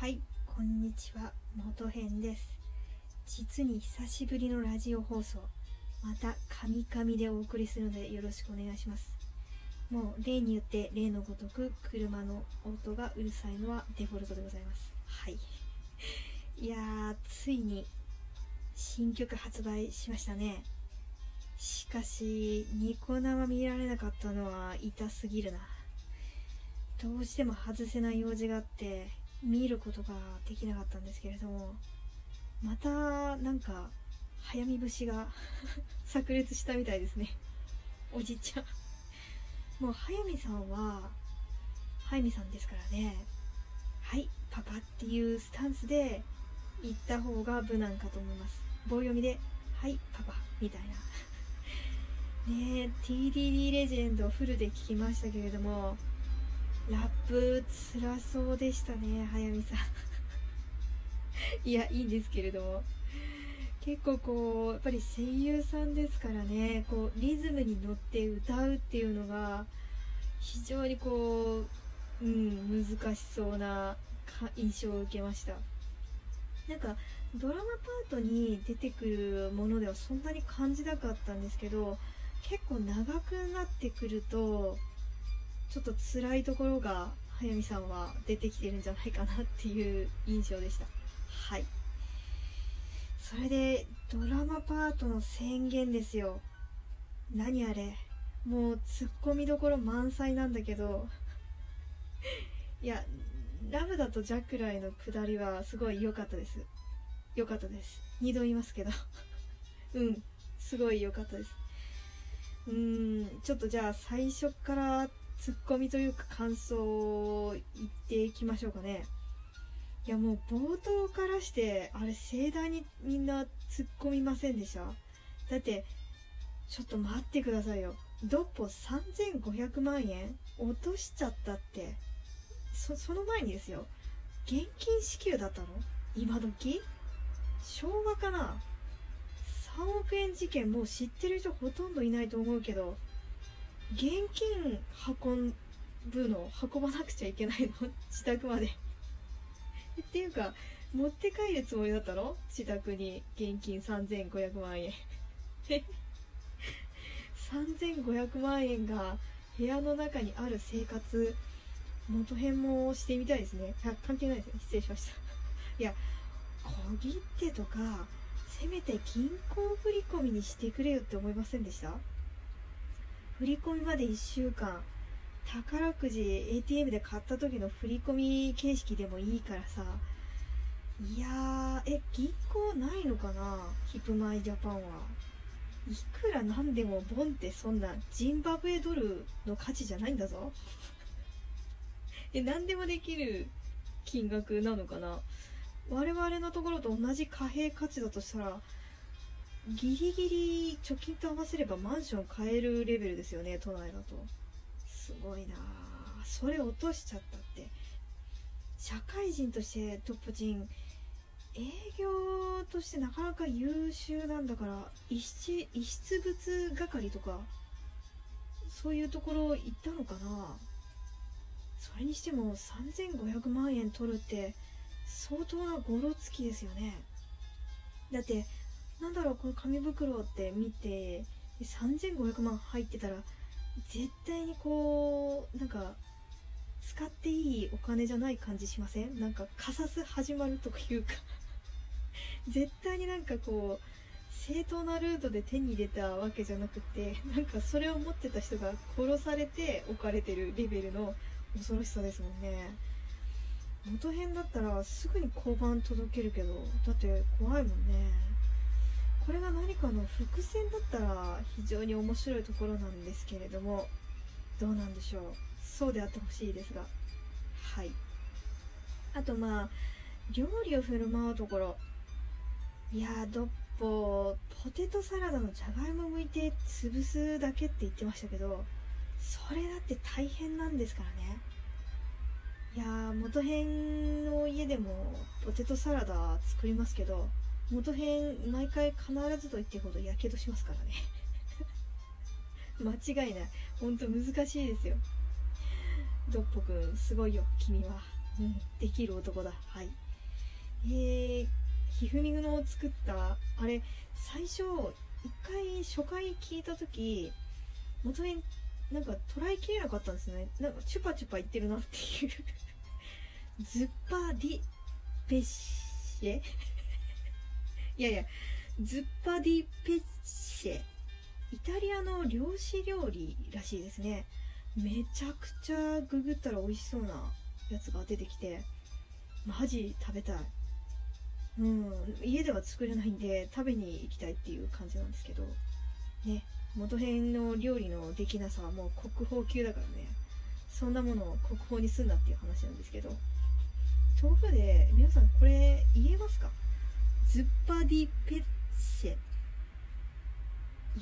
はい、こんにちは、元編です。実に久しぶりのラジオ放送。また、カミカミでお送りするのでよろしくお願いします。もう、例によって、例のごとく、車の音がうるさいのはデフォルトでございます。はい。いやー、ついに、新曲発売しましたね。しかし、ニコ生見られなかったのは痛すぎるな。どうしても外せない用事があって見ることができなかったんですけれどもまたなんか早見節が 炸裂したみたいですね。おじちゃん。もう早見さんは早見さんですからね。はいパパっていうスタンスで言った方が無難かと思います。棒読みではいパパみたいな。ねえ TDD レジェンドフルで聞きましたけれどもラップ辛そうでしたね、早見さん。いや、いいんですけれども。結構こう、やっぱり声優さんですからね、こう、リズムに乗って歌うっていうのが、非常にこう、うん、難しそうな印象を受けました。なんか、ドラマパートに出てくるものではそんなに感じなかったんですけど、結構長くなってくると、ちょっと辛いところが早見さんは出てきてるんじゃないかなっていう印象でした。はい。それでドラマパートの宣言ですよ。何あれ。もうツッコミどころ満載なんだけど。いやラブだとジャックライの下りはすごい良かったです。良かったです。2度言いますけど。うん。すごい良かったです。うーん。ちょっとじゃあ最初からツッコミというか感想を言っていきましょうかね。いやもう冒頭からしてあれ盛大にみんな突っ込みませんでした？だってちょっと待ってくださいよ。ドッポ3500万円落としちゃったってそその前にですよ。現金支給だったの？今時？昭和かな？3億円事件もう知ってる人ほとんどいないと思うけど。現金運ぶの運ばなくちゃいけないの？自宅まで。っていうか持って帰るつもりだったの？自宅に。現金3500万円。3500万円が部屋の中にある生活元編もしてみたいですね。関係ないですよ失礼しました。いや小切手とかせめて銀行振り込みにしてくれよって思いませんでした？振り込みまで1週間。宝くじ ATM で買った時の振り込み形式でもいいからさ。いやーえ銀行ないのかな？ヒップマイジャパンは。いくらなんでもボンってそんなジンバブエドルの価値じゃないんだぞ。え何でもできる金額なのかな？我々のところと同じ貨幣価値だとしたらギリギリ貯金と合わせればマンション買えるレベルですよね都内だと。すごいなそれ落としちゃったって。社会人としてトップ人営業としてなかなか優秀なんだから遺失遺失物係とかそういうところ行ったのかな。それにしても3500万円取るって相当なゴロつきですよね。だってなんだろうこの紙袋って見て3500万入ってたら絶対にこうなんか使っていいお金じゃない感じしません？なんかカサス始まるというか。絶対になんかこう正当なルートで手に入れたわけじゃなくてなんかそれを持ってた人が殺されて置かれてるレベルの恐ろしさですもんね。元編だったらすぐに交番届けるけどだって怖いもんね。これが何かの伏線だったら非常に面白いところなんですけれどもどうなんでしょう？そうであってほしいですが。はい。あとまあ料理を振る舞うところ。いやどっぽポテトサラダのじゃがいも剥いて潰すだけって言ってましたけどそれだって大変なんですからね。いやー元編の家でもポテトサラダ作りますけど元編毎回必ずと言ってほどやけどしますからね。間違いない。ほんと難しいですよ。ドッポくんすごいよ君は。うん、できる男だ。はい。えー、ひふみぐの作った、あれ、最初、一回初回聞いた時元になんか捉えきれなかったんですね。なんかチュパチュパ言ってるなっていう。ズッパディペシェ？いやいやズッパディペッシェ。イタリアの漁師料理らしいですね。めちゃくちゃググったら美味しそうなやつが出てきて。マジ食べたい。うん家では作れないんで食べに行きたいっていう感じなんですけど。ね元編の料理のできなさはもう国宝級だからね。そんなものを国宝にすんなっていう話なんですけど。豆腐で皆さんこれ言えますか？ズッパディペッシェ。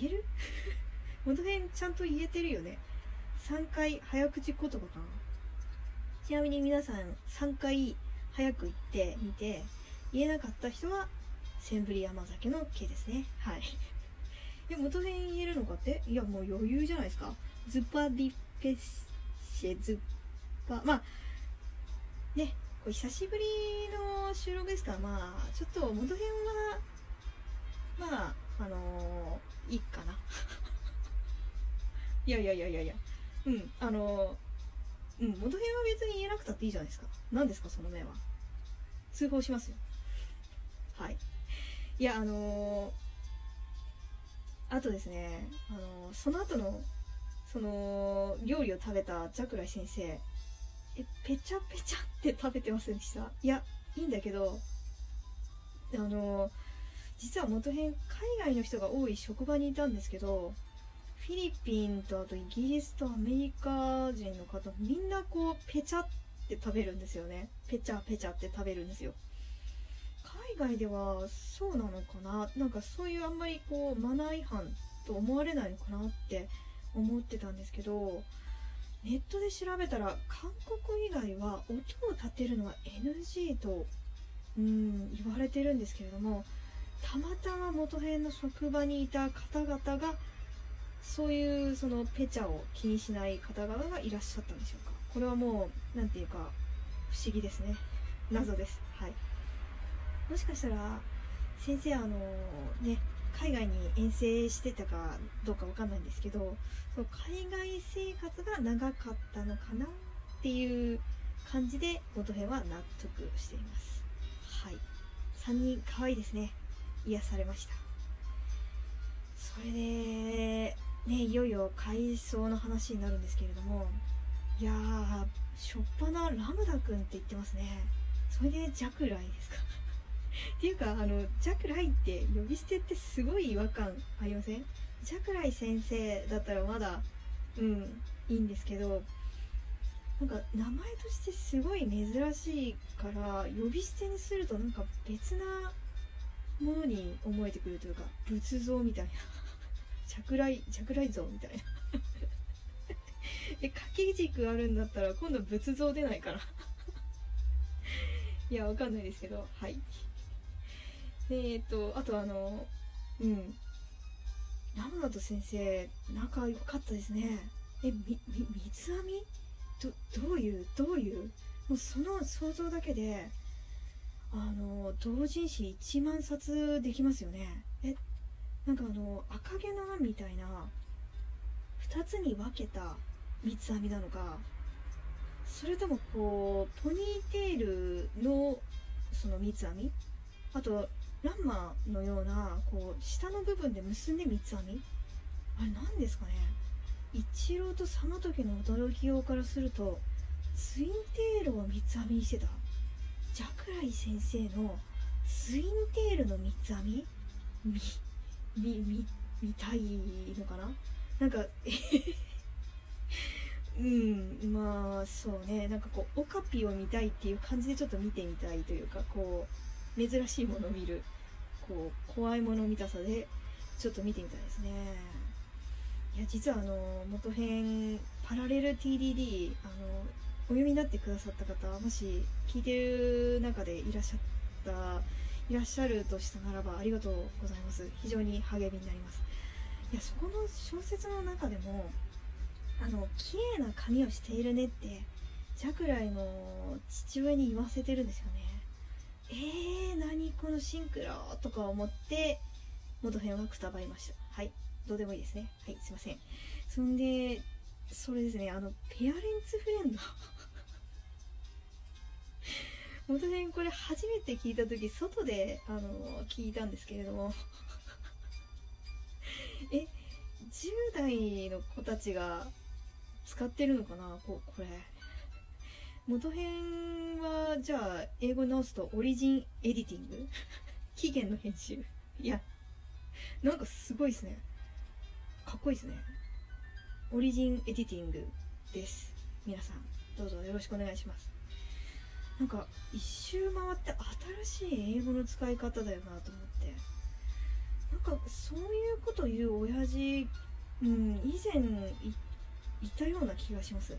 言える？元編ちゃんと言えてるよね。3回早口言葉かな。ちなみに皆さん3回早く言ってみて言えなかった人はセンブリ山酒の毛ですね。はい。や元編言えるのかって？いやもう余裕じゃないですか。ズッパディペッシェズッパまあね。久しぶりの収録ですか。らまあちょっと元編はまああのー、いいかな。いやいやいやいやいや。うんあのー、うん元編は別に言えなくたっていいじゃないですか。何ですかその目は。通報しますよ。はい。いやあのーあとですね、あのその後の、その、料理を食べたジャクライ先生、え、ぺちゃぺちゃって食べてませんでした？いや、いいんだけど、あの実は元編、海外の人が多い職場にいたんですけど、フィリピンとあとイギリスとアメリカ人の方、みんなこう、ぺちゃって食べるんですよね。ぺちゃぺちゃって食べるんですよ。海外ではそうなのかな？なんかそういうあんまりこうマナー違反と思われないのかなって思ってたんですけどネットで調べたら韓国以外は音を立てるのは NG とうん言われてるんですけれどもたまたま元編の職場にいた方々がそういうそのペチャを気にしない方々がいらっしゃったんでしょうか。これはもう何て言うか不思議ですね。謎です。はい。もしかしたら先生あのね海外に遠征してたかどうかわかんないんですけどその海外生活が長かったのかなっていう感じで元編は納得しています。はい。3人可愛いですね。癒されました。それでねいよいよ回想の話になるんですけれどもいやーしょっぱなラムダ君って言ってますね。それでジャクライですか？っていうかあのジャクライって呼び捨てってすごい違和感ありません？ジャクライ先生だったらまだうんいいんですけどなんか名前としてすごい珍しいから呼び捨てにするとなんか別なものに思えてくるというか仏像みたいな。着来着来像みたいな。え掛け軸あるんだったら今度仏像出ないから。いやわかんないですけどはい。えっ、とあとあのうん。山本先生仲良かったですね。えみみ三つ編み？どどういうどういう？もうその想像だけであの同人誌1万冊できますよね。えなんかあの赤毛のアンみたいな2つに分けた三つ編みなのかそれともこうポニーテールのその三つ編み？あとランマのようなこう下の部分で結んで三つ編み？あれ何ですかね？一郎とその時の驚きようからするとツインテールを三つ編みにしてた。ジャクライ先生のツインテールの三つ編み？みみみ見たいのかな？なんか うんまあそうね。なんかこうオカピを見たいっていう感じでちょっと見てみたいというかこう珍しいものを見るこう怖いもの見たさでちょっと見てみたいですね。いや実はあの元編パラレル TDD あのお読みになってくださった方もし聞いてる中でいらっしゃったいらっしゃるとしたならばありがとうございます。非常に励みになります。いやそこの小説の中でもあの綺麗な髪をしているねってジャクライの父親に言わせてるんですよね。えー、何このシンクロとか思って元編はくたばりました。はい。どうでもいいですね。はいすいません。そんでそれですねあのペアレンツフレンド。元編これ初めて聞いた時外であの聞いたんですけれども。え10代の子たちが使ってるのかな？ここれ。元編はじゃあ英語直すとオリジンエディティング？期限の編集？いやなんかすごいですね。かっこいいですね。オリジンエディティングです。皆さんどうぞよろしくお願いします。なんか一周回って新しい英語の使い方だよなと思って。なんかそういうこと言う親父、うん、以前いいたような気がします。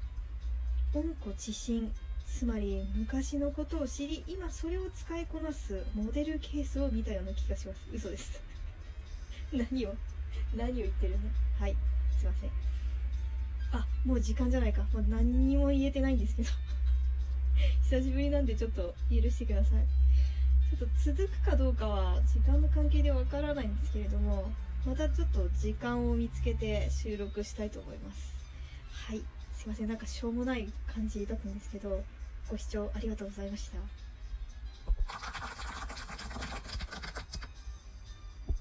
温故知新つまり昔のことを知り今それを使いこなすモデルケースを見たような気がします。嘘です。何を何を言ってるの？はいすいません。あもう時間じゃないか。もう何にも言えてないんですけど。久しぶりなんでちょっと許してください。ちょっと続くかどうかは時間の関係でわからないんですけれどもまたちょっと時間を見つけて収録したいと思います。はい。すいません。なんかしょうもない感じだったんですけどご視聴ありがとうございました。